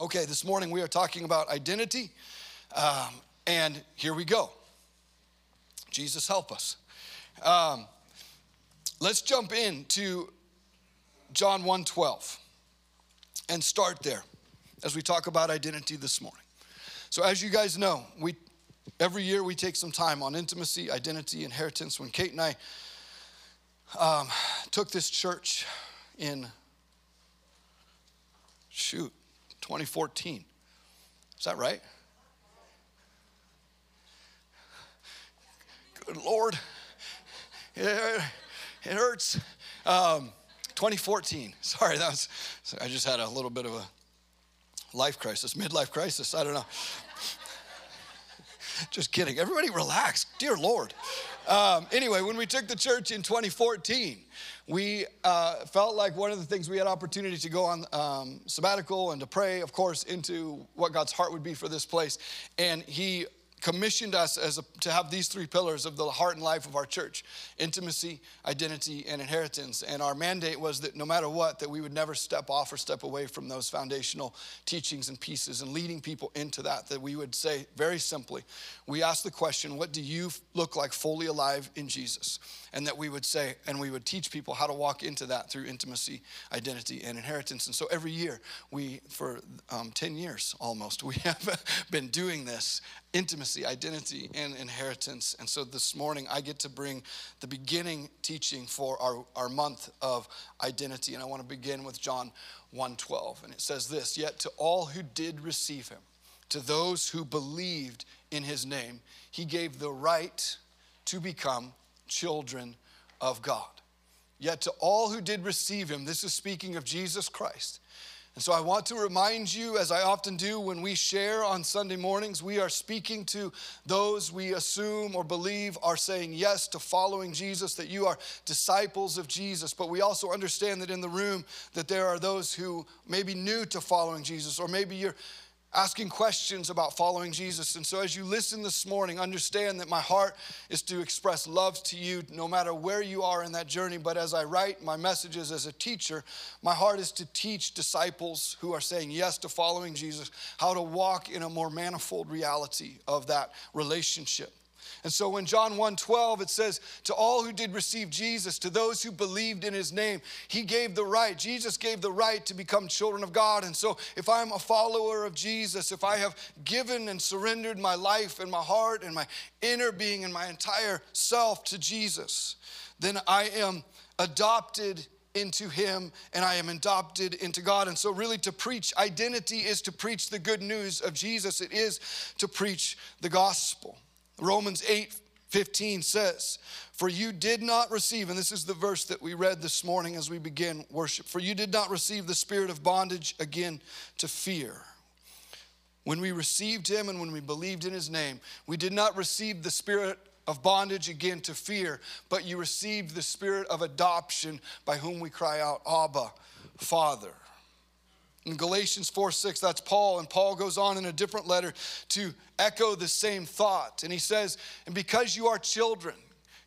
Okay, this morning we are talking about identity, um, and here we go. Jesus, help us. Um, let's jump into John 1:12 and start there as we talk about identity this morning. So, as you guys know, we every year we take some time on intimacy, identity, inheritance. When Kate and I um, took this church in shoot 2014, is that right? Good Lord, it, hurts. Um, 2014. Sorry, that was. I just had a little bit of a life crisis, midlife crisis. I don't know. Just kidding. Everybody relax. Dear Lord. Um, anyway, when we took the church in 2014, we uh, felt like one of the things we had opportunity to go on um, sabbatical and to pray, of course, into what God's heart would be for this place. And He commissioned us as a, to have these three pillars of the heart and life of our church intimacy identity and inheritance and our mandate was that no matter what that we would never step off or step away from those foundational teachings and pieces and leading people into that that we would say very simply we ask the question what do you look like fully alive in jesus and that we would say and we would teach people how to walk into that through intimacy identity and inheritance and so every year we for um, 10 years almost we have been doing this intimacy, identity, and inheritance. And so this morning, I get to bring the beginning teaching for our, our month of identity. And I want to begin with John 1:12. And it says this: Yet to all who did receive him, to those who believed in his name, he gave the right to become children of God. Yet to all who did receive him, this is speaking of Jesus Christ and so I want to remind you, as I often do when we share on Sunday mornings, we are speaking to those we assume or believe are saying yes to following Jesus, that you are disciples of Jesus. But we also understand that in the room that there are those who may be new to following Jesus, or maybe you're asking questions about following Jesus. And so, as you listen this morning, understand that my heart is to express love to you no matter where you are in that journey. But as I write my messages as a teacher, my heart is to teach disciples who are saying yes to following Jesus how to walk in a more manifold reality of that relationship. And so when John 1:12 it says to all who did receive Jesus to those who believed in his name he gave the right Jesus gave the right to become children of God and so if I'm a follower of Jesus if I have given and surrendered my life and my heart and my inner being and my entire self to Jesus then I am adopted into him and I am adopted into God. And so, really, to preach identity is to preach the good news of Jesus, it is to preach the gospel. Romans 8 15 says, For you did not receive, and this is the verse that we read this morning as we begin worship, for you did not receive the spirit of bondage again to fear. When we received him and when we believed in his name, we did not receive the spirit of bondage again to fear, but you received the spirit of adoption by whom we cry out, Abba, Father. In Galatians 4 6, that's Paul. And Paul goes on in a different letter to echo the same thought. And he says, And because you are children,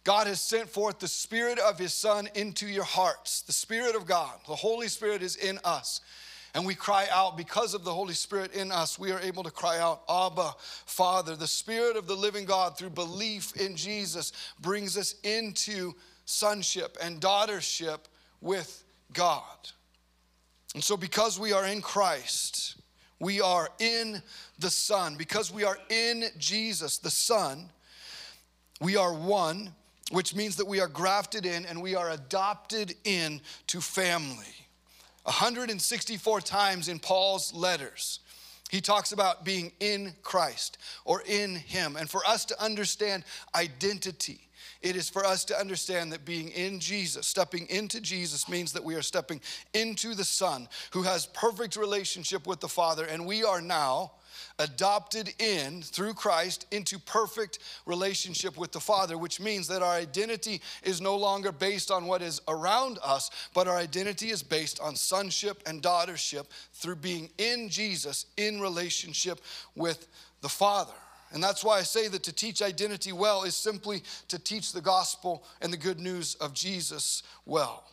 God has sent forth the Spirit of His Son into your hearts. The Spirit of God, the Holy Spirit is in us. And we cry out because of the Holy Spirit in us, we are able to cry out, Abba, Father. The Spirit of the living God, through belief in Jesus, brings us into sonship and daughtership with God. And so, because we are in Christ, we are in the Son. Because we are in Jesus, the Son, we are one, which means that we are grafted in and we are adopted in to family. 164 times in Paul's letters, he talks about being in Christ or in Him. And for us to understand identity, it is for us to understand that being in Jesus, stepping into Jesus, means that we are stepping into the Son who has perfect relationship with the Father, and we are now adopted in through Christ into perfect relationship with the Father, which means that our identity is no longer based on what is around us, but our identity is based on sonship and daughtership through being in Jesus in relationship with the Father. And that's why I say that to teach identity well is simply to teach the gospel and the good news of Jesus well.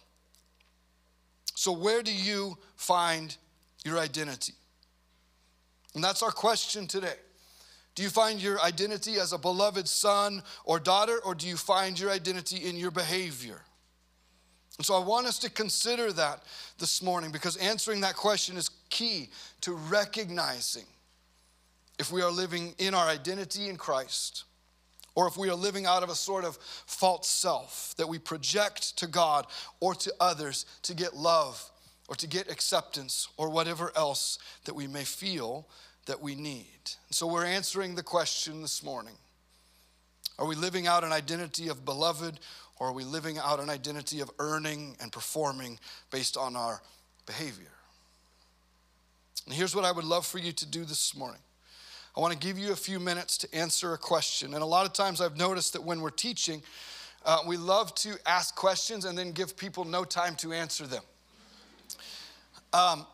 So, where do you find your identity? And that's our question today. Do you find your identity as a beloved son or daughter, or do you find your identity in your behavior? And so I want us to consider that this morning because answering that question is key to recognizing if we are living in our identity in Christ or if we are living out of a sort of false self that we project to God or to others to get love or to get acceptance or whatever else that we may feel that we need. So we're answering the question this morning Are we living out an identity of beloved or are we living out an identity of earning and performing based on our behavior? And here's what I would love for you to do this morning. I want to give you a few minutes to answer a question. And a lot of times I've noticed that when we're teaching, uh, we love to ask questions and then give people no time to answer them. Um,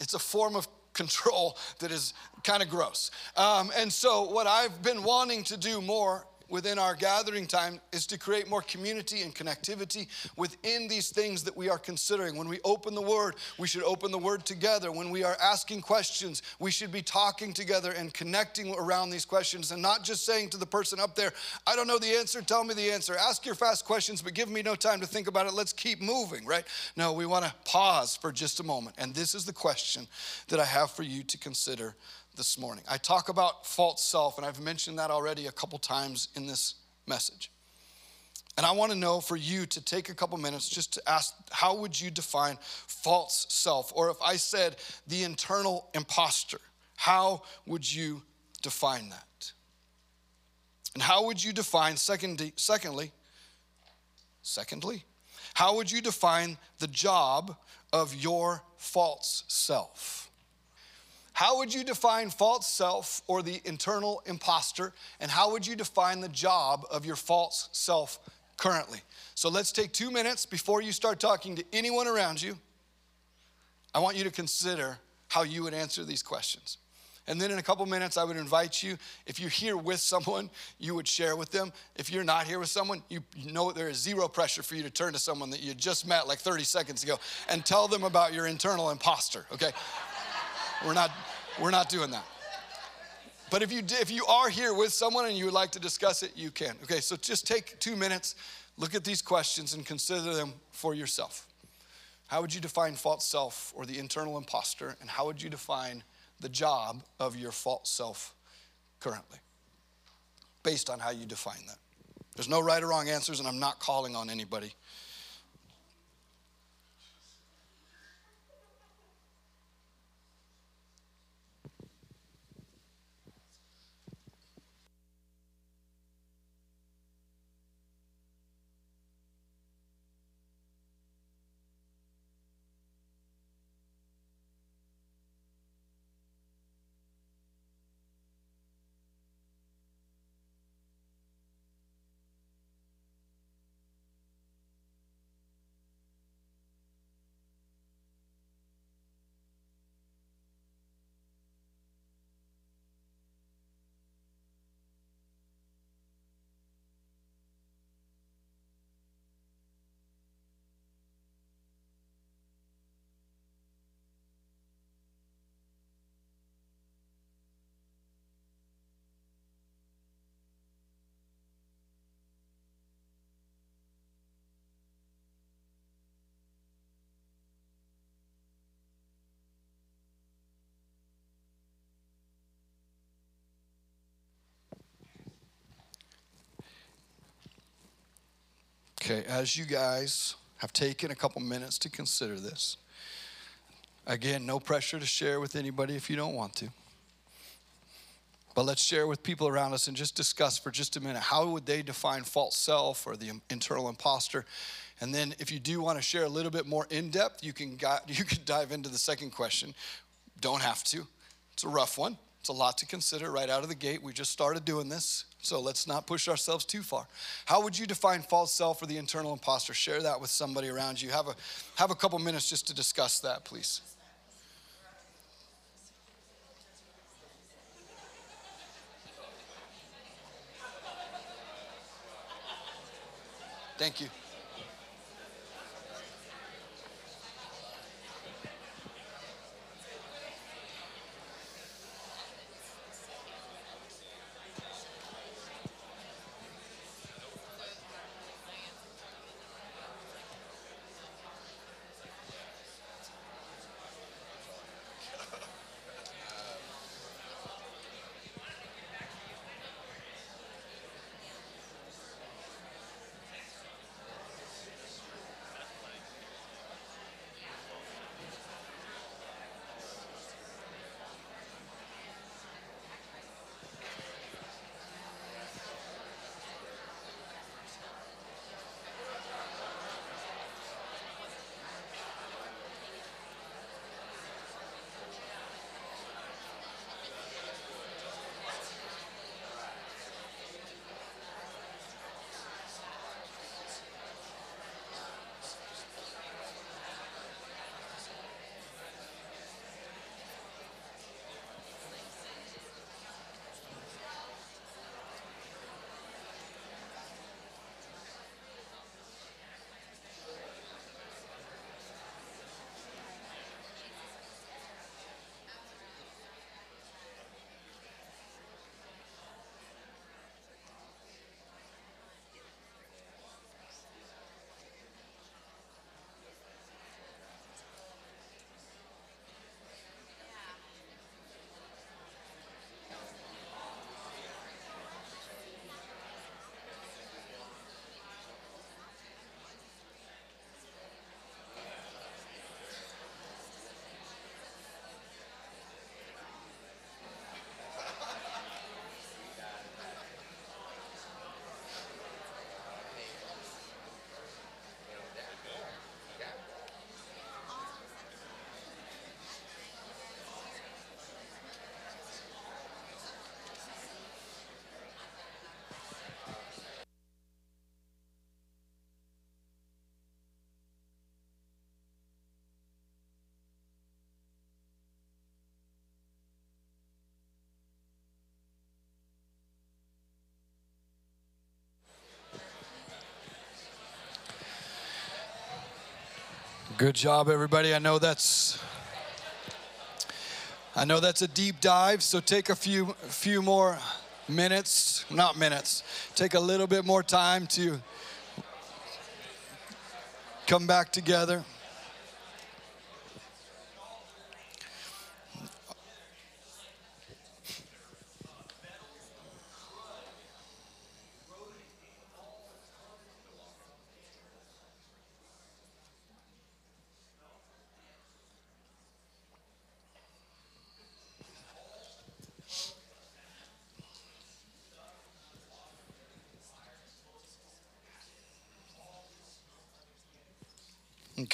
it's a form of control that is kind of gross. Um, and so, what I've been wanting to do more within our gathering time is to create more community and connectivity within these things that we are considering. When we open the Word, we should open the Word together. When we are asking questions, we should be talking together and connecting around these questions and not just saying to the person up there, I don't know the answer, tell me the answer. Ask your fast questions, but give me no time to think about it. Let's keep moving, right? No, we want to pause for just a moment. And this is the question that I have for you to consider this morning. I talk about false self, and I've mentioned that already a couple times in this message. And I want to know for you to take a couple minutes just to ask how would you define false self? Or if I said the internal imposter, how would you define that? And how would you define, secondly, secondly, secondly, how would you define the job of your false self? How would you define false self or the internal imposter? And how would you define the job of your false self currently? So let's take two minutes before you start talking to anyone around you. I want you to consider how you would answer these questions. And then in a couple minutes, I would invite you, if you're here with someone, you would share with them. If you're not here with someone, you, know there is zero pressure for you to turn to someone that you just met like 30 seconds ago and tell them about your internal imposter, okay? We're not, we're not doing that. But if you, if you are here with someone and you would like to discuss it, you can. Okay, so just take two minutes, look at these questions, and consider them for yourself. How would you define false self or the internal imposter? And how would you define the job of your false self currently? Based on how you define that. There's no right or wrong answers, and I'm not calling on anybody Okay, as you guys have taken a couple minutes to consider this, again, no pressure to share with anybody if you don't want to. But let's share with people around us and just discuss for just a minute how would they define false self or the internal imposter. And then if you do want to share a little bit more in depth, you can you can dive into the second question. Don't have to. It's a rough one. It's a lot to consider right out of the gate. We just started doing this, so let's not push ourselves too far. How would you define false self or the internal imposter? Share that with somebody around you. Have a, have a couple minutes just to discuss that, please. Thank you. Good job, everybody. I know that's I know that's a deep dive, so take a few few more minutes, not minutes. Take a little bit more time to come back together.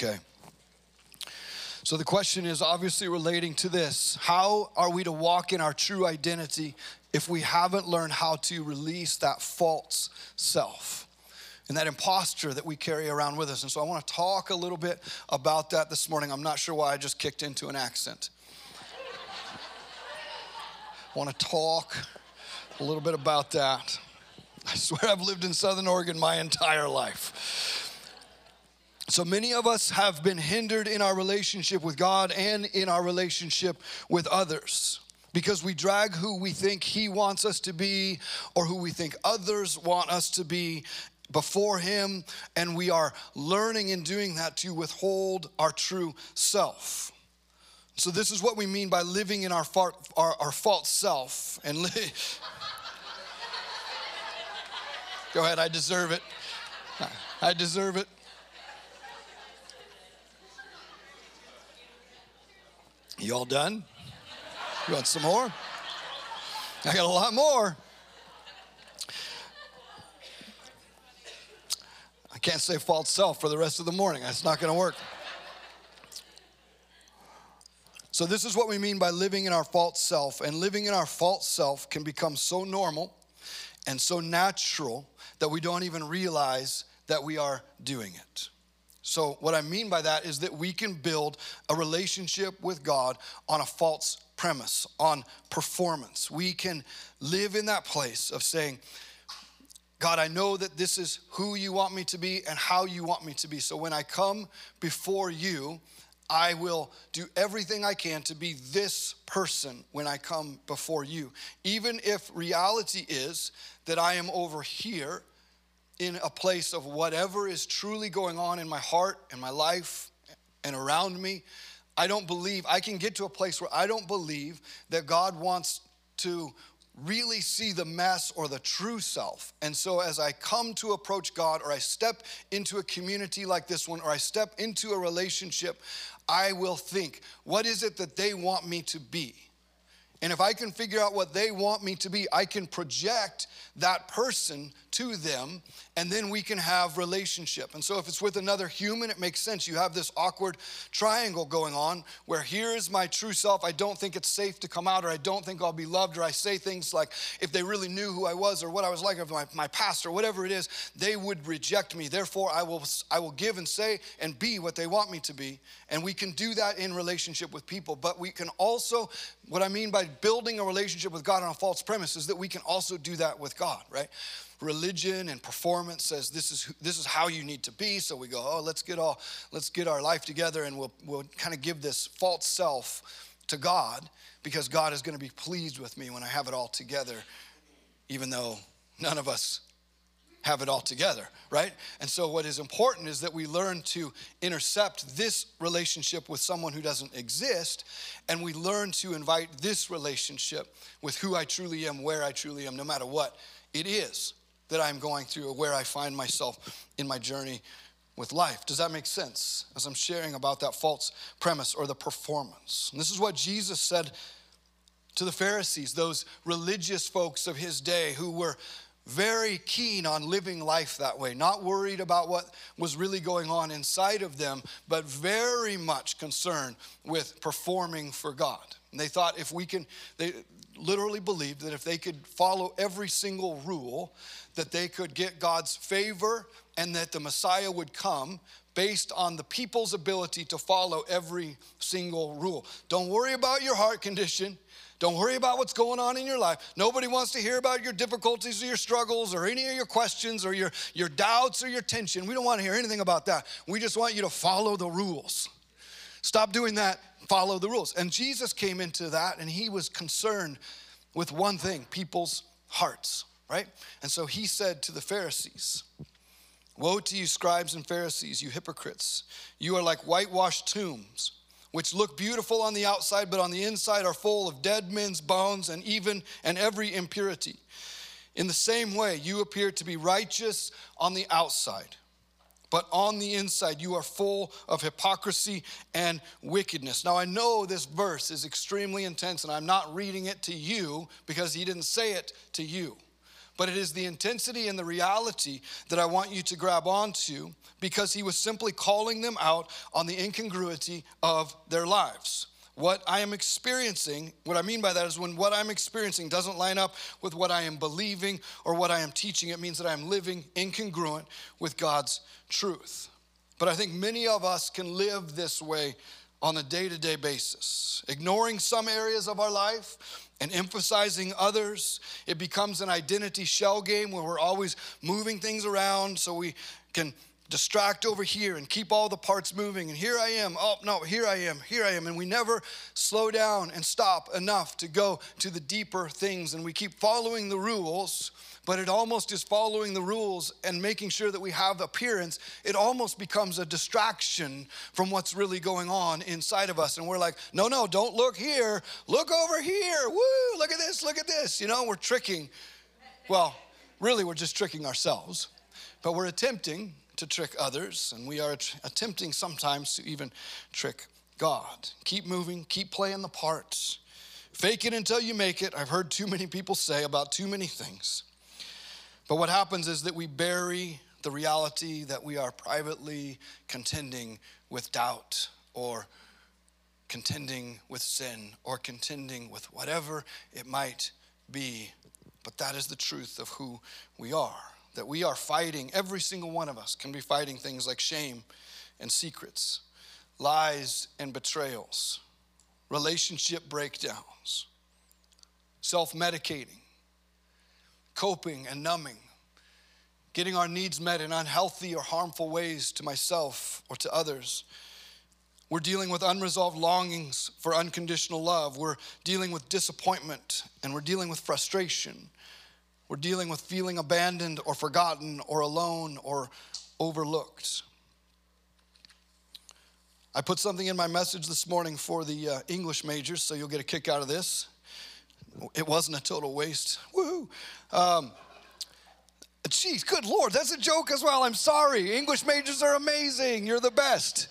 Okay. So the question is obviously relating to this How are we to walk in our true identity if we haven't learned how to release that false self? And that imposter that we carry around with us. And so I want to talk a little bit about that this morning. I'm not sure why I just kicked into an accent. I want to talk a little bit about that. I swear I've lived in Southern Oregon my entire life. So many of us have been hindered in our relationship with God and in our relationship with others because we drag who we think He wants us to be or who we think others want us to be before Him, and we are learning in doing that to withhold our true self. So, this is what we mean by living in our, far, our, our false self. And li- go ahead, I deserve it. I deserve it. You all done? You want some more? I got a lot more. I can't say false self for the rest of the morning. That's not going to work. So, this is what we mean by living in our false self. And living in our false self can become so normal and so natural that we don't even realize that we are doing it. So, what I mean by that is that we can build a relationship with God on a false premise, on performance. We can live in that place of saying, God, I know that this is who you want me to be and how you want me to be. So, when I come before you, I will do everything I can to be this person when I come before you. Even if reality is that I am over here in a place of whatever is truly going on in my heart and my life and around me, I don't believe, I can get to a place where I don't believe that God wants to really see the mess or the true self. And so, as I come to approach God, or I step into a community like this one, or I step into a relationship, I will think, what is it that they want me to be? And if I can figure out what they want me to be, I can project that person to them and then we can have relationship. And so if it's with another human it makes sense. You have this awkward triangle going on where here is my true self. I don't think it's safe to come out or i don't think i'll be loved or i say things like if they really knew who i was or what i was like of my, my past or whatever it is they would reject me. Therefore i will i will give and say and be what they want me to be. And we can do that in relationship with people. But we can also what i mean by building a relationship with god on a false premise is that we can also do that with god right? Religion and performance says this is this is how you need to be. So we go oh let's get all let's get our life together and we'll we'll kind of give this false self to God because God is going to be pleased with me when I have it all together even though none of us have it all together, right? And so, what is important is that we learn to intercept this relationship with someone who doesn't exist, and we learn to invite this relationship with who I truly am, where I truly am, no matter what it is that I'm going through or where I find myself in my journey with life. Does that make sense? As I'm sharing about that false premise or the performance. And this is what Jesus said to the Pharisees, those religious folks of his day who were very keen on living life that way, not worried about what was really going on inside of them, but very much concerned with performing for God. And they thought if we can, they literally believed that if they could follow every single rule, that they could get God's favor and that the Messiah would come based on the people's ability to follow every single rule. Don't worry about your heart condition. Don't worry about what's going on in your life. Nobody wants to hear about your difficulties or your struggles or any of your questions or your, your doubts or your tension. We don't want to hear anything about that. We just want you to follow the rules. Stop doing that, follow the rules. And Jesus came into that and he was concerned with one thing people's hearts, right? And so he said to the Pharisees, Woe to you, scribes and Pharisees, you hypocrites! You are like whitewashed tombs which look beautiful on the outside, but on the inside are full of dead men's bones and even and every impurity. In the same way, you appear to be righteous on the outside, but on the inside you are full of hypocrisy and wickedness. Now, I know this verse is extremely intense, and I'm not reading it to you because he didn't say it to you but it is the intensity and the reality that I want you to grab onto because he was simply calling them out on the incongruity of their lives. What I am experiencing, what I mean by that is when what I'm experiencing doesn't line up with what I am believing or what I am teaching, it means that I'm living incongruent with God's truth. But I think many of us can live this way on a day to day basis, ignoring some areas of our life and emphasizing others. It becomes an identity shell game where we're always moving things around so we can distract over here and keep all the parts moving. And here I am. Oh, no, here I am. Here I am. And we never slow down and stop enough to go to the deeper things. And we keep following the rules but it almost is following the rules and making sure that we have appearance. It almost becomes a distraction from what's really going on inside of us. And we're like, no, no, don't look here. Look over here. Woo, look at this, look at this. You know, we're tricking. Well, really, we're just tricking ourselves, but we're attempting to trick others, and we are attempting sometimes to even trick God. Keep moving, keep playing the parts. Fake it until you make it. I've heard too many people say about too many things. But what happens is that we bury the reality that we are privately contending with doubt or contending with sin or contending with whatever it might be. But that is the truth of who we are. That we are fighting, every single one of us can be fighting things like shame and secrets, lies and betrayals, relationship breakdowns, self medicating, coping and numbing, getting our needs met in unhealthy or harmful ways to myself or to others. We're dealing with unresolved longings for unconditional love. We're dealing with disappointment and we're dealing with frustration. We're dealing with feeling abandoned or forgotten or alone or overlooked. I put something in my message this morning for the uh, English majors, so you'll get a kick out of this. It wasn't a total waste. Woohoo! Um, geez, good Lord, that's a joke as well. I'm sorry. English majors are amazing. You're the best.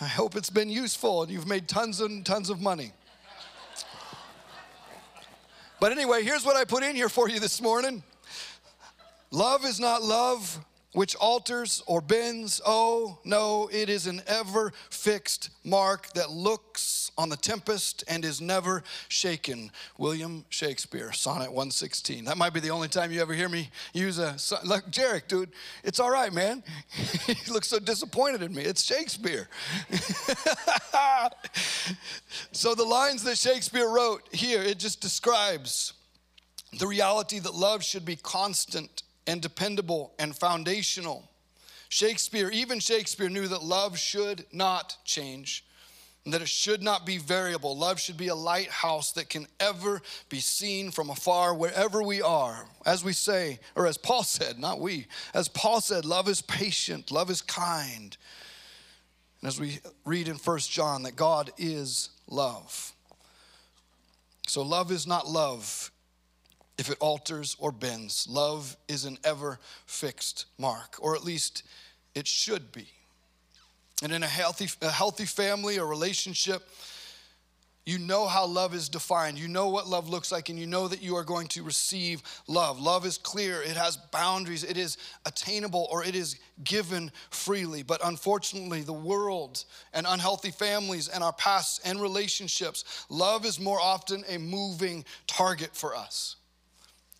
I hope it's been useful and you've made tons and tons of money. But anyway, here's what I put in here for you this morning love is not love which alters or bends. Oh, no, it is an ever fixed mark that looks on the tempest and is never shaken. William Shakespeare, Sonnet 116. That might be the only time you ever hear me use a. Look, Jarek, dude, it's all right, man. he looks so disappointed in me. It's Shakespeare. so the lines that Shakespeare wrote here, it just describes the reality that love should be constant and dependable and foundational. Shakespeare, even Shakespeare, knew that love should not change and that it should not be variable. Love should be a lighthouse that can ever be seen from afar wherever we are. As we say, or as Paul said, not we, as Paul said, love is patient, love is kind. And as we read in First John, that God is love. So love is not love if it alters or bends. Love is an ever fixed mark, or at least it should be. And in a healthy, a healthy family or relationship, you know how love is defined. You know what love looks like, and you know that you are going to receive love. Love is clear, it has boundaries, it is attainable, or it is given freely. But unfortunately, the world and unhealthy families and our pasts and relationships, love is more often a moving target for us.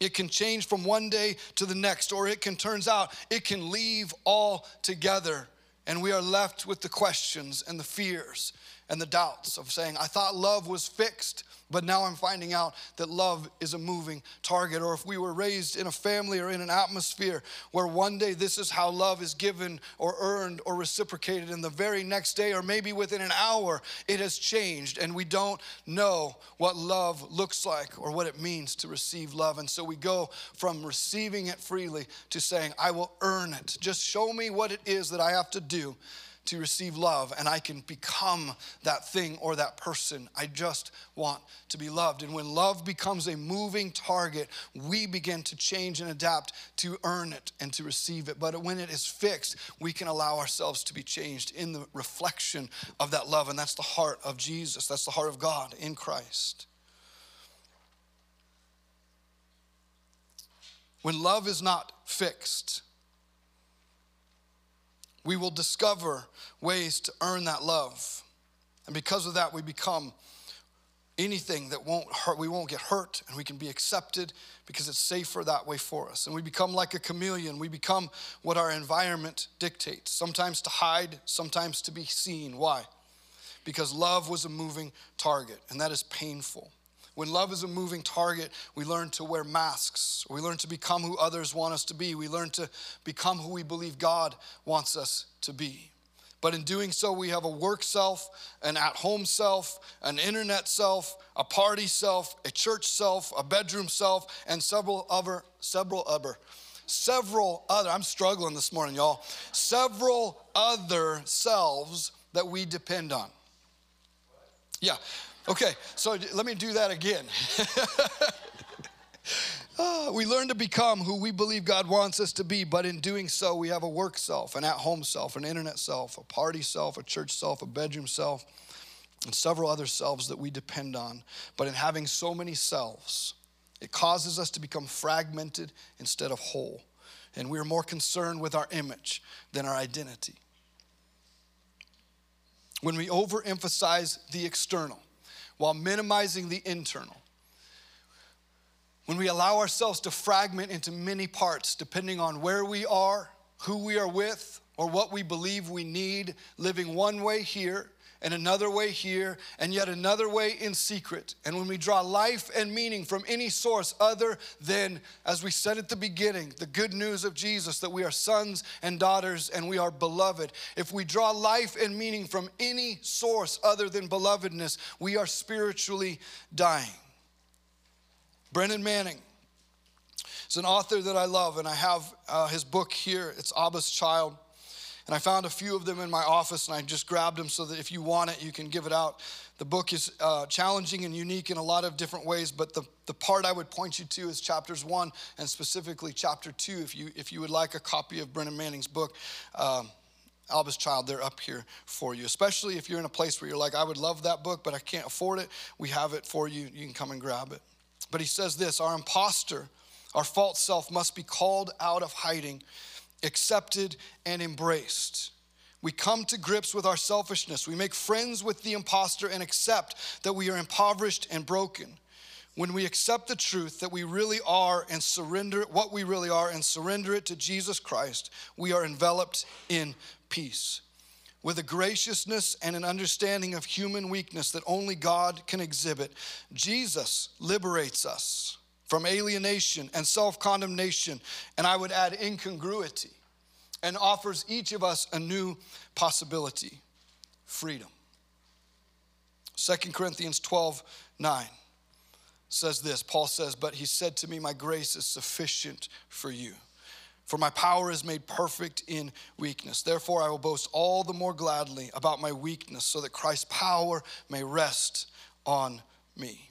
It can change from one day to the next, or it can turns out it can leave all together And we are left with the questions and the fears and the doubts of saying, I thought love was fixed, but now I'm finding out that love is a moving target. Or if we were raised in a family or in an atmosphere where one day this is how love is given or earned or reciprocated, and the very next day, or maybe within an hour, it has changed, and we don't know what love looks like or what it means to receive love. And so we go from receiving it freely to saying, I will earn it. Just show me what it is that I have to do to receive love and I can become that thing or that person. I just want to be loved. And when love becomes a moving target, we begin to change and adapt to earn it and to receive it. But when it is fixed, we can allow ourselves to be changed in the reflection of that love. And that's the heart of Jesus, that's the heart of God in Christ. When love is not fixed, we will discover ways to earn that love. And because of that, we become anything that won't hurt, we won't get hurt, and we can be accepted because it's safer that way for us. And we become like a chameleon. We become what our environment dictates, sometimes to hide, sometimes to be seen. Why? Because love was a moving target, and that is painful. When love is a moving target, we learn to wear masks. We learn to become who others want us to be. We learn to become who we believe God wants us to be. But in doing so, we have a work self, an at home self, an internet self, a party self, a church self, a bedroom self, and several other, several other, several other, I'm struggling this morning, y'all, several other selves that we depend on. Yeah, Okay, so let me do that again. Uh, we learn to become who we believe God wants us to be, but in doing so, we have a work self, an at home self, an internet self, a party self, a church self, a bedroom self, and several other selves that we depend on. But in having so many selves, it causes us to become fragmented instead of whole. And we're more concerned with our image than our identity. When we overemphasize the external, while minimizing the internal. When we allow ourselves to fragment into many parts, depending on where we are, who we are with, or what we believe we need, living one way here and another way here, and yet another way in secret. And when we draw life and meaning from any source other than, as we said at the beginning, the good news of Jesus that we are sons and daughters and we are beloved, if we draw life and meaning from any source other than belovedness, we are spiritually dying. Brennan Manning is an author that I love, and I have uh, his book here. It's Abba's Child. And I found a few of them in my office and I just grabbed them so that if you want it, you can give it out. The book is uh, challenging and unique in a lot of different ways, but the, the part I would point you to is chapters one and specifically chapter two. If you, if you would like a copy of Brennan Manning's book, um, Child, they're up here for you. Especially if you're in a place where you're like, I would love that book, but I can't afford it. We have it for you. You can come and grab it. But he says this Our impostor, our false self, must be called out of hiding accepted, and embraced. We come to grips with our selfishness. We make friends with the impostor and accept that we are impoverished and broken. When we accept the truth that we really are and surrender what we really are and surrender it to Jesus Christ, we are enveloped in peace. With a graciousness and an understanding of human weakness that only God can exhibit, Jesus liberates us from alienation and self condemnation, and I would add incongruity, and offers each of us a new possibility freedom. 2 Corinthians 12 9 says this Paul says, But he said to me, My grace is sufficient for you. For my power is made perfect in weakness. Therefore, I will boast all the more gladly about my weakness, so that Christ's power may rest on me.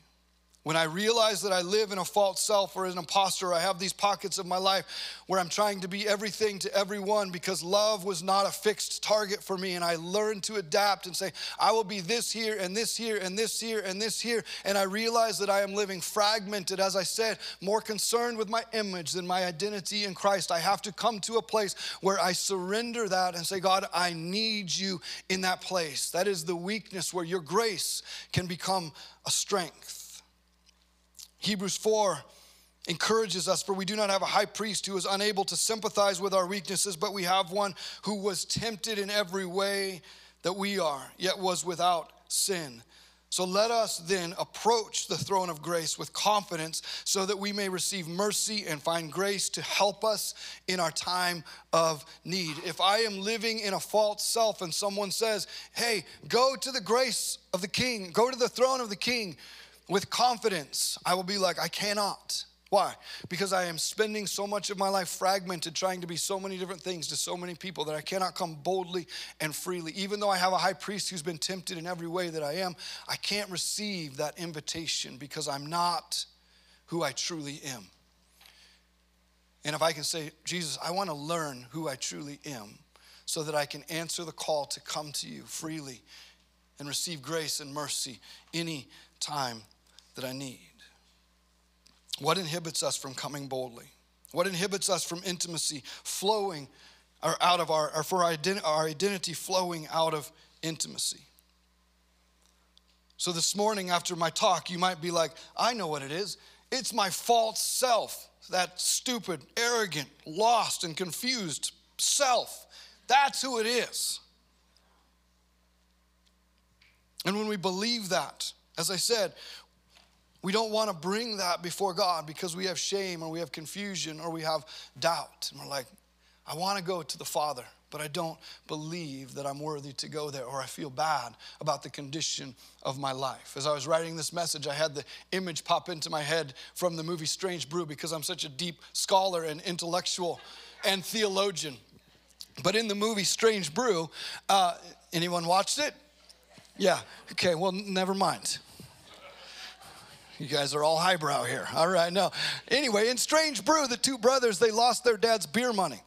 When I realize that I live in a false self or an imposter, I have these pockets of my life where I'm trying to be everything to everyone because love was not a fixed target for me. And I learned to adapt and say, I will be this here and this here and this here and this here. And I realize that I am living fragmented, as I said, more concerned with my image than my identity in Christ. I have to come to a place where I surrender that and say, God, I need you in that place. That is the weakness where your grace can become a strength. Hebrews 4 encourages us, for we do not have a high priest who is unable to sympathize with our weaknesses, but we have one who was tempted in every way that we are, yet was without sin. So let us then approach the throne of grace with confidence so that we may receive mercy and find grace to help us in our time of need. If I am living in a false self and someone says, hey, go to the grace of the king, go to the throne of the king with confidence, I will be like, I cannot. Why? Because I am spending so much of my life fragmented, trying to be so many different things to so many people that I cannot come boldly and freely. Even though I have a high priest who's been tempted in every way that I am, I can't receive that invitation because I'm not who I truly am. And if I can say, Jesus, I want to learn who I truly am so that I can answer the call to come to you freely and receive grace and mercy any time that I need. What inhibits us from coming boldly? What inhibits us from intimacy flowing or out of our, or for our identity flowing out of intimacy? So this morning after my talk, you might be like, I know what it is. It's my false self, that stupid, arrogant, lost, and confused self. That's who it is. And when we believe that, as I said, we don't want to bring that before God because we have shame or we have confusion or we have doubt. And we're like, I want to go to the Father, but I don't believe that I'm worthy to go there or I feel bad about the condition of my life. As I was writing this message, I had the image pop into my head from the movie Strange Brew because I'm such a deep scholar and intellectual and theologian. But in the movie Strange Brew, uh, anyone watched it? Yeah, okay, well, never mind. You guys are all highbrow here. All right, no. Anyway, in Strange Brew, the two brothers, they lost their dad's beer money.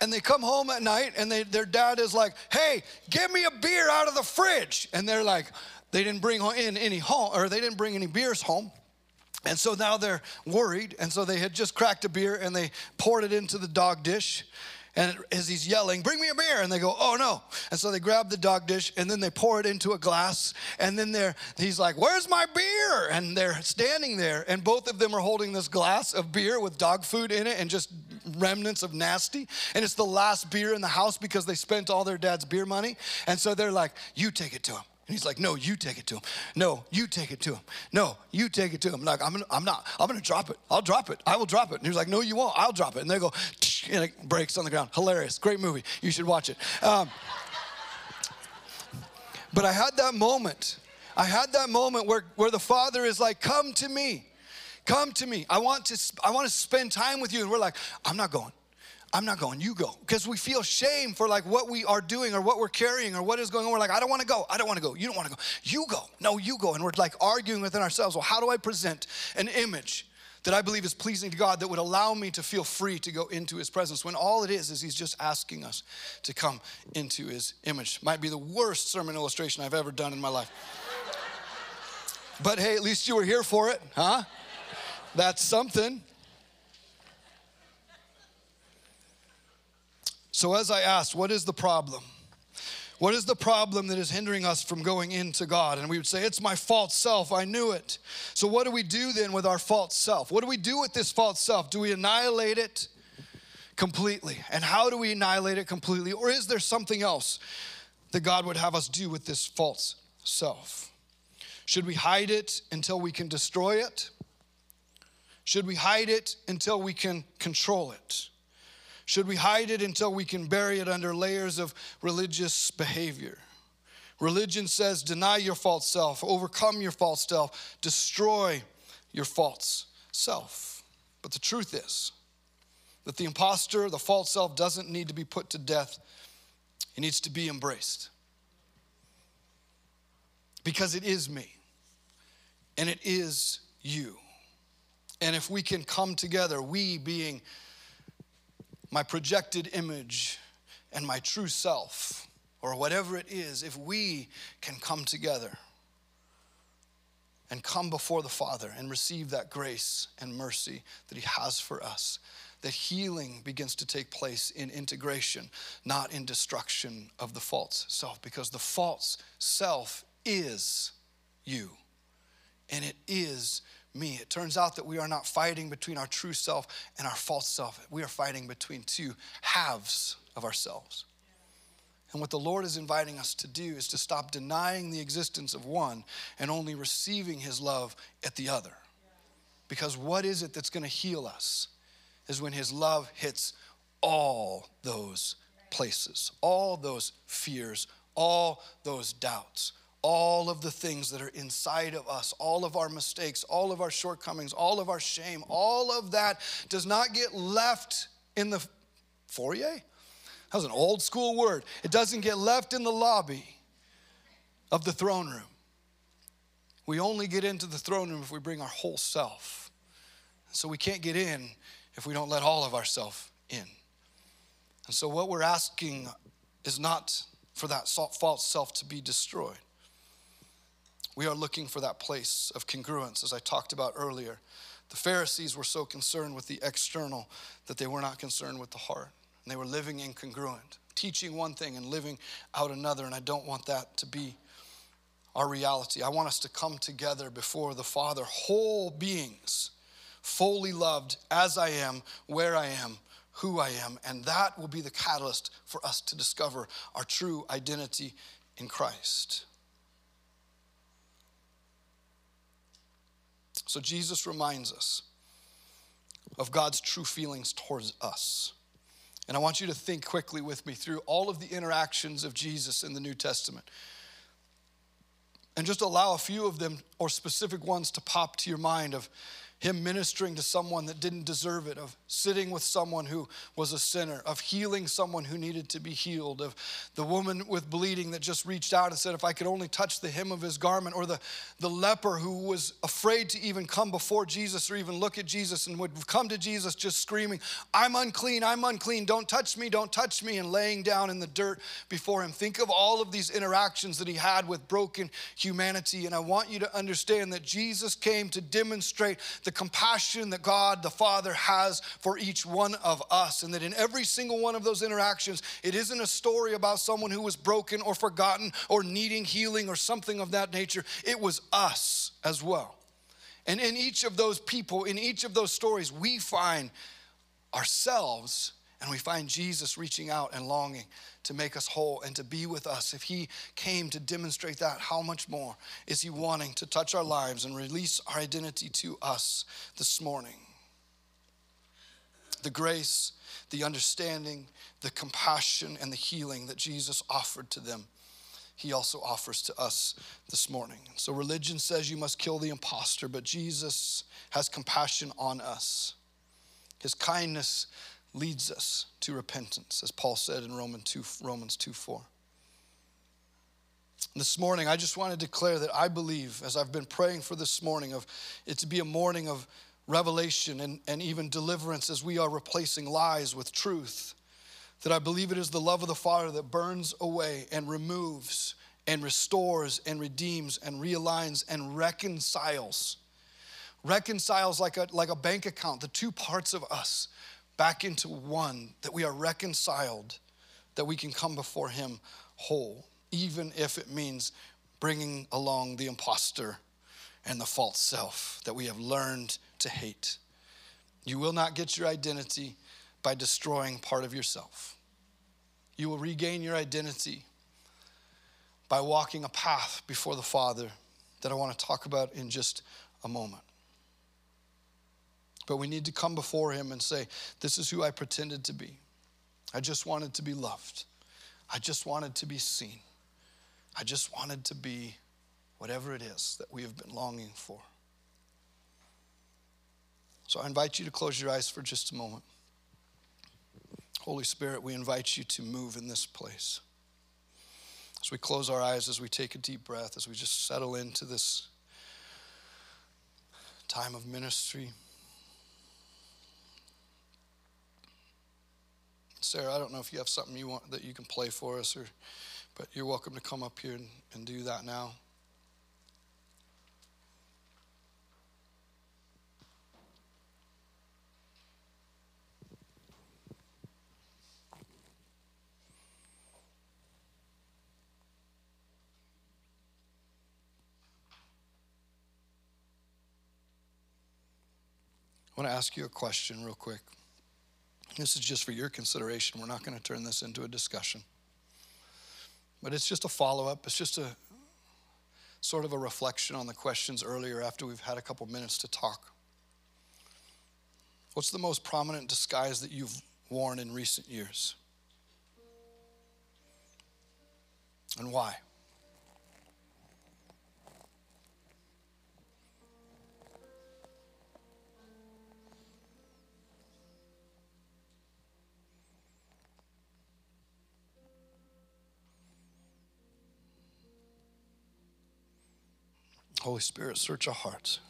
And they come home at night and they, their dad is like, hey, give me a beer out of the fridge. And they're like, they didn't bring in any home, or they didn't bring any beers home. And so now they're worried. And so they had just cracked a beer and they poured it into the dog dish. And as he's yelling, bring me a beer, and they go, oh no. And so they grab the dog dish and then they pour it into a glass. And then they're, he's like, where's my beer? And they're standing there, and both of them are holding this glass of beer with dog food in it and just remnants of nasty. And it's the last beer in the house because they spent all their dad's beer money. And so they're like, you take it to him. And he's like, no, you take it to him. No, you take it to him. No, you take it to him. Like, I'm, gonna, I'm not, I'm gonna drop it. I'll drop it. I will drop it. And he's like, no, you won't. I'll drop it. And they go, and it breaks on the ground. Hilarious. Great movie. You should watch it. Um, but I had that moment. I had that moment where, where the father is like, come to me. Come to me. I want to, I want to spend time with you. And we're like, I'm not going. I'm not going, you go. Because we feel shame for like what we are doing or what we're carrying or what is going on. We're like, I don't want to go. I don't want to go. You don't want to go. You go. No, you go. And we're like arguing within ourselves. Well, how do I present an image that I believe is pleasing to God that would allow me to feel free to go into his presence when all it is is he's just asking us to come into his image. Might be the worst sermon illustration I've ever done in my life. but hey, at least you were here for it, huh? That's something. So, as I asked, what is the problem? What is the problem that is hindering us from going into God? And we would say, It's my false self. I knew it. So, what do we do then with our false self? What do we do with this false self? Do we annihilate it completely? And how do we annihilate it completely? Or is there something else that God would have us do with this false self? Should we hide it until we can destroy it? Should we hide it until we can control it? Should we hide it until we can bury it under layers of religious behavior? Religion says deny your false self, overcome your false self, destroy your false self. But the truth is that the impostor, the false self, doesn't need to be put to death, it needs to be embraced. Because it is me, and it is you. And if we can come together, we being my projected image and my true self, or whatever it is, if we can come together and come before the Father and receive that grace and mercy that He has for us, that healing begins to take place in integration, not in destruction of the false self, because the false self is you, and it is me. It turns out that we are not fighting between our true self and our false self. We are fighting between two halves of ourselves. And what the Lord is inviting us to do is to stop denying the existence of one and only receiving his love at the other. Because what is it that's going to heal us? Is when his love hits all those places, all those fears, all those doubts, all of the things that are inside of us, all of our mistakes, all of our shortcomings, all of our shame, all of that does not get left in the foyer. That was an old school word. It doesn't get left in the lobby of the throne room. We only get into the throne room if we bring our whole self. So we can't get in if we don't let all of ourself in. And so what we're asking is not for that false self to be destroyed. We are looking for that place of congruence, as I talked about earlier. The Pharisees were so concerned with the external that they were not concerned with the heart. And they were living incongruent, teaching one thing and living out another. And I don't want that to be our reality. I want us to come together before the Father, whole beings, fully loved as I am, where I am, who I am. And that will be the catalyst for us to discover our true identity in Christ. So Jesus reminds us of God's true feelings towards us. And I want you to think quickly with me through all of the interactions of Jesus in the New Testament. And just allow a few of them or specific ones to pop to your mind of him ministering to someone that didn't deserve it, of sitting with someone who was a sinner, of healing someone who needed to be healed, of the woman with bleeding that just reached out and said, If I could only touch the hem of his garment, or the, the leper who was afraid to even come before Jesus or even look at Jesus and would come to Jesus just screaming, I'm unclean, I'm unclean, don't touch me, don't touch me, and laying down in the dirt before him. Think of all of these interactions that he had with broken humanity, and I want you to understand that Jesus came to demonstrate the compassion that God the Father has for each one of us. And that in every single one of those interactions, it isn't a story about someone who was broken or forgotten or needing healing or something of that nature. It was us as well. And in each of those people, in each of those stories, we find ourselves and we find Jesus reaching out and longing to make us whole and to be with us. If He came to demonstrate that, how much more is He wanting to touch our lives and release our identity to us this morning? The grace, the understanding, the compassion, and the healing that Jesus offered to them. He also offers to us this morning. So, religion says you must kill the impostor, but Jesus has compassion on us. His kindness leads us to repentance, as Paul said in Romans 2, Romans 2 4. This morning, I just want to declare that I believe, as I've been praying for this morning, of it to be a morning of revelation and, and even deliverance as we are replacing lies with truth. That I believe it is the love of the Father that burns away and removes and restores and redeems and realigns and reconciles. Reconciles like a, like a bank account, the two parts of us back into one, that we are reconciled, that we can come before Him whole, even if it means bringing along the impostor and the false self that we have learned to hate. You will not get your identity by destroying part of yourself. You will regain your identity by walking a path before the Father that I want to talk about in just a moment. But we need to come before Him and say, This is who I pretended to be. I just wanted to be loved. I just wanted to be seen. I just wanted to be whatever it is that we have been longing for. So I invite you to close your eyes for just a moment. Holy Spirit, we invite you to move in this place. As we close our eyes, as we take a deep breath, as we just settle into this time of ministry. Sarah, I don't know if you have something you want that you can play for us, or, but you're welcome to come up here and, and do that now. I want to ask you a question real quick. This is just for your consideration. We're not going to turn this into a discussion. But it's just a follow up. It's just a sort of a reflection on the questions earlier after we've had a couple minutes to talk. What's the most prominent disguise that you've worn in recent years? And why? Holy Spirit, search our hearts.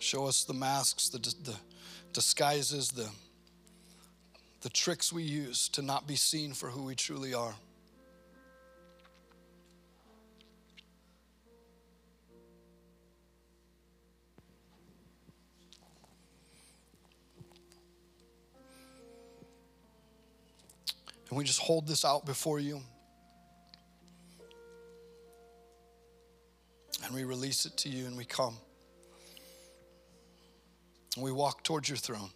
Show us the masks, the, the disguises, the, the tricks we use to not be seen for who we truly are. And we just hold this out before you. And we release it to you and we come. And we walk towards your throne.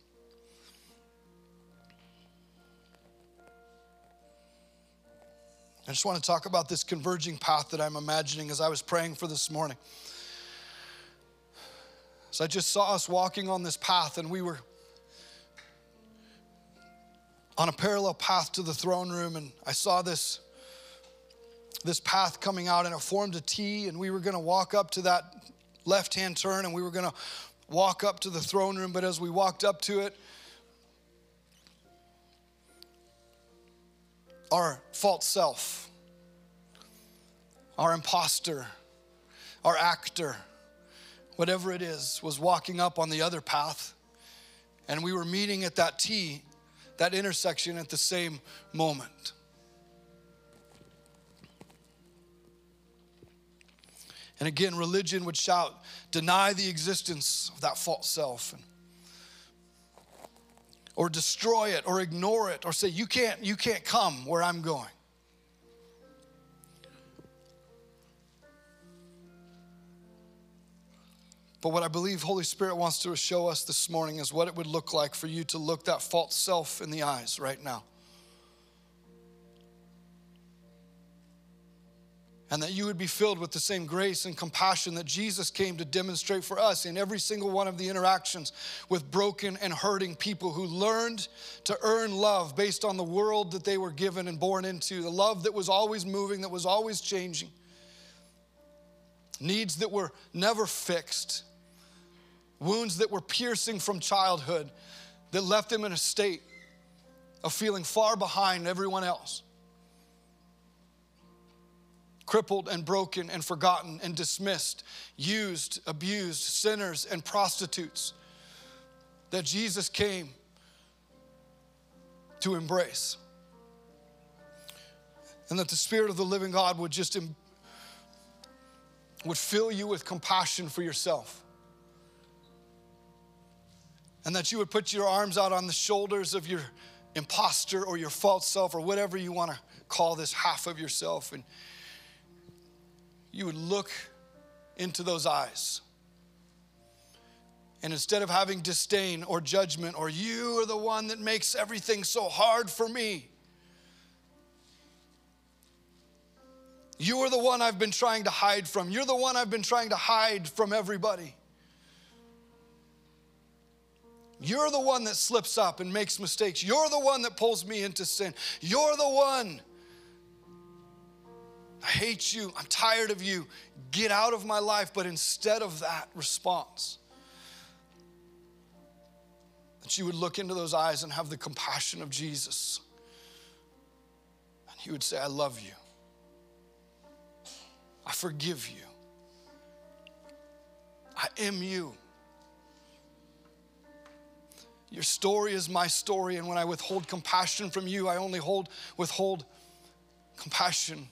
I just want to talk about this converging path that I'm imagining as I was praying for this morning. So I just saw us walking on this path and we were on a parallel path to the throne room, and I saw this, this path coming out, and it formed a T, and we were going to walk up to that left hand turn, and we were going to walk up to the throne room. But as we walked up to it, our false self, our imposter, our actor, whatever it is, was walking up on the other path. And we were meeting at that T that intersection at the same moment. And again, religion would shout, deny the existence of that false self. Or destroy it or ignore it or say you can't you can't come where i'm going But what I believe Holy Spirit wants to show us this morning is what it would look like for you to look that false self in the eyes right now. And that you would be filled with the same grace and compassion that Jesus came to demonstrate for us in every single one of the interactions with broken and hurting people who learned to earn love based on the world that they were given and born into, the love that was always moving, that was always changing, needs that were never fixed wounds that were piercing from childhood that left him in a state of feeling far behind everyone else. Crippled and broken and forgotten and dismissed, used, abused, sinners and prostitutes that Jesus came to embrace. And that the Spirit of the living God would just would fill you with compassion for yourself and that you would put your arms out on the shoulders of your imposter or your false self or whatever you want to call this half of yourself and you would look into those eyes. And instead of having disdain or judgment or you are the one that makes everything so hard for me you are the one I've been trying to hide from. You're the one I've been trying to hide from everybody you're the one that slips up and makes mistakes. You're the one that pulls me into sin. You're the one. I hate you. I'm tired of you. Get out of my life. But instead of that response, that you would look into those eyes and have the compassion of Jesus. And he would say, I love you. I forgive you. I am you. Your story is my story, and when I withhold compassion from you, I only hold, withhold compassion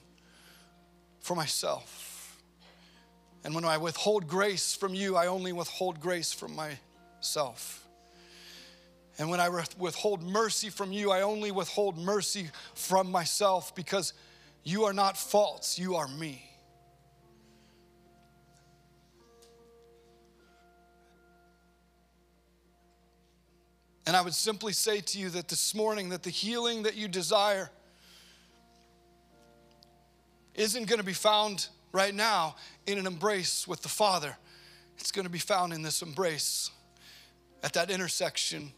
for myself. And when I withhold grace from you, I only withhold grace from myself. And when I withhold mercy from you, I only withhold mercy from myself because you are not false, you are me. And I would simply say to you that this morning that the healing that you desire isn't going to be found right now in an embrace with the Father. It's going to be found in this embrace at that intersection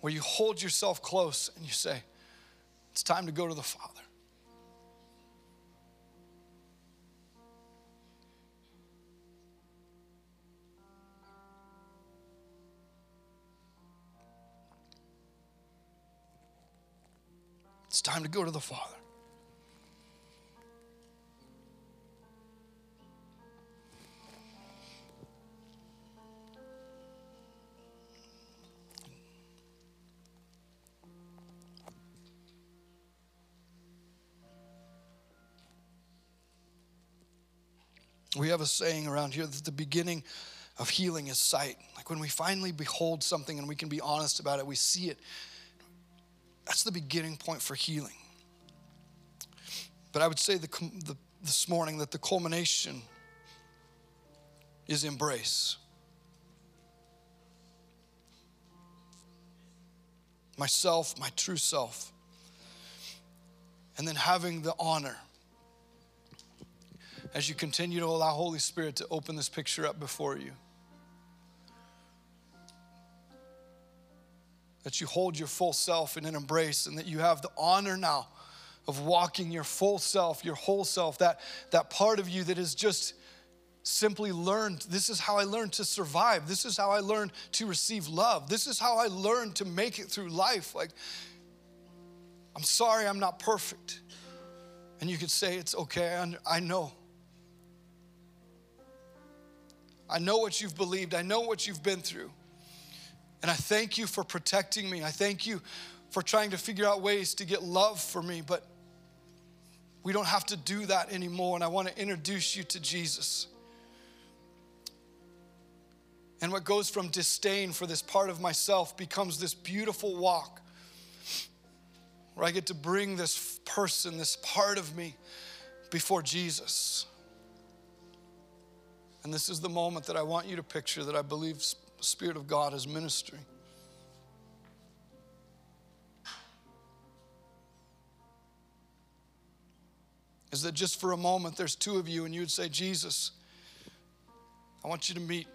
where you hold yourself close and you say, It's time to go to the Father. It's time to go to the Father. We have a saying around here that the beginning of healing is sight. Like when we finally behold something and we can be honest about it, we see it. That's the beginning point for healing. But I would say the, the, this morning that the culmination is embrace. Myself, my true self. And then having the honor as you continue to allow Holy Spirit to open this picture up before you. That you hold your full self in an embrace and that you have the honor now of walking your full self, your whole self, that, that part of you that is just simply learned this is how I learned to survive. This is how I learned to receive love. This is how I learned to make it through life. Like, I'm sorry I'm not perfect. And you could say, It's okay, I know. I know what you've believed, I know what you've been through. And I thank you for protecting me. I thank you for trying to figure out ways to get love for me, but we don't have to do that anymore. And I want to introduce you to Jesus. And what goes from disdain for this part of myself becomes this beautiful walk where I get to bring this person, this part of me, before Jesus. And this is the moment that I want you to picture that I believe the Spirit of God is ministering. Is that just for a moment there's two of you and you would say, Jesus, I want you to meet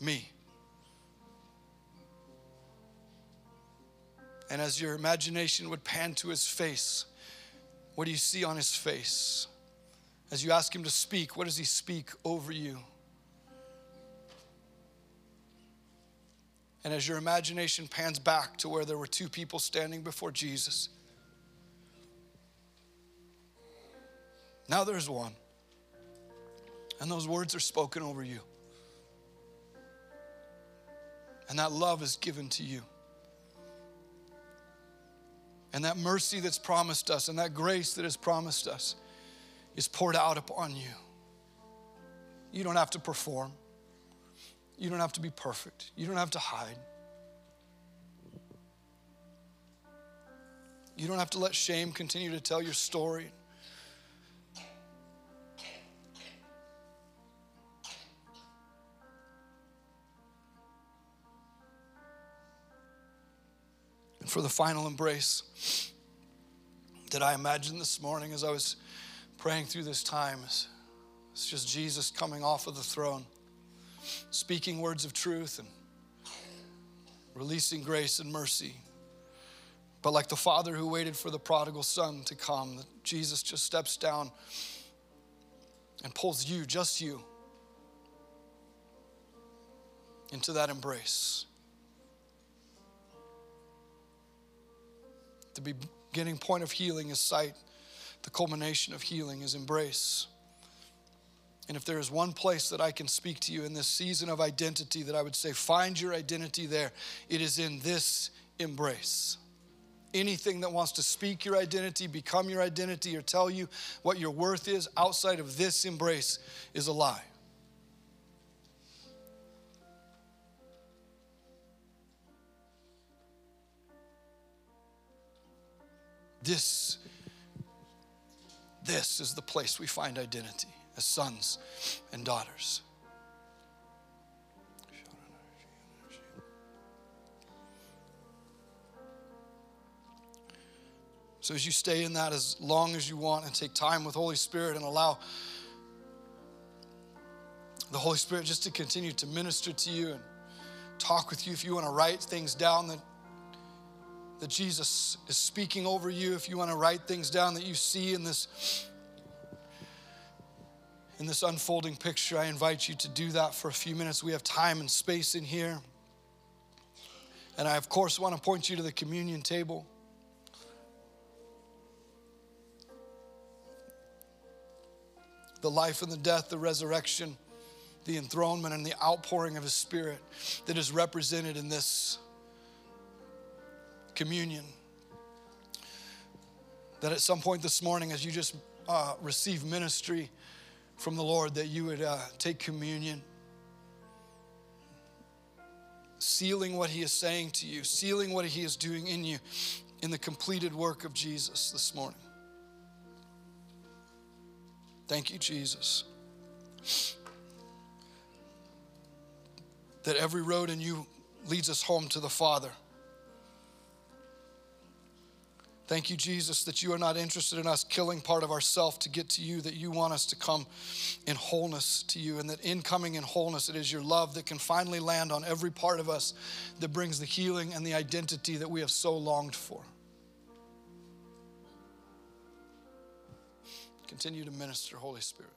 me. And as your imagination would pan to his face, what do you see on his face? As you ask Him to speak, what does He speak over you? And as your imagination pans back to where there were two people standing before Jesus, now there's one. And those words are spoken over you. And that love is given to you. And that mercy that's promised us and that grace that is promised us is poured out upon you. You don't have to perform. You don't have to be perfect. You don't have to hide. You don't have to let shame continue to tell your story. And for the final embrace that I imagined this morning as I was praying through this time it's just Jesus coming off of the throne, speaking words of truth and releasing grace and mercy. But like the father who waited for the prodigal son to come, Jesus just steps down and pulls you, just you, into that embrace. The beginning point of healing is sight the culmination of healing is embrace. And if there is one place that I can speak to you in this season of identity, that I would say, find your identity there, it is in this embrace. Anything that wants to speak your identity, become your identity, or tell you what your worth is outside of this embrace is a lie. This this is the place we find identity as sons and daughters. So as you stay in that as long as you want and take time with Holy Spirit and allow the Holy Spirit just to continue to minister to you and talk with you if you want to write things down that that Jesus is speaking over you, if you want to write things down that you see in this in this unfolding picture I invite you to do that for a few minutes. We have time and space in here. And I of course want to point you to the communion table. The life and the death the resurrection the enthronement and the outpouring of His Spirit that is represented in this communion. That at some point this morning, as you just uh, receive ministry from the Lord, that you would uh, take communion, sealing what He is saying to you, sealing what He is doing in you in the completed work of Jesus this morning. Thank you, Jesus. that every road in you leads us home to the Father. Thank you, Jesus, that you are not interested in us killing part of ourself to get to you, that you want us to come in wholeness to you, and that in coming in wholeness, it is your love that can finally land on every part of us that brings the healing and the identity that we have so longed for. Continue to minister, Holy Spirit.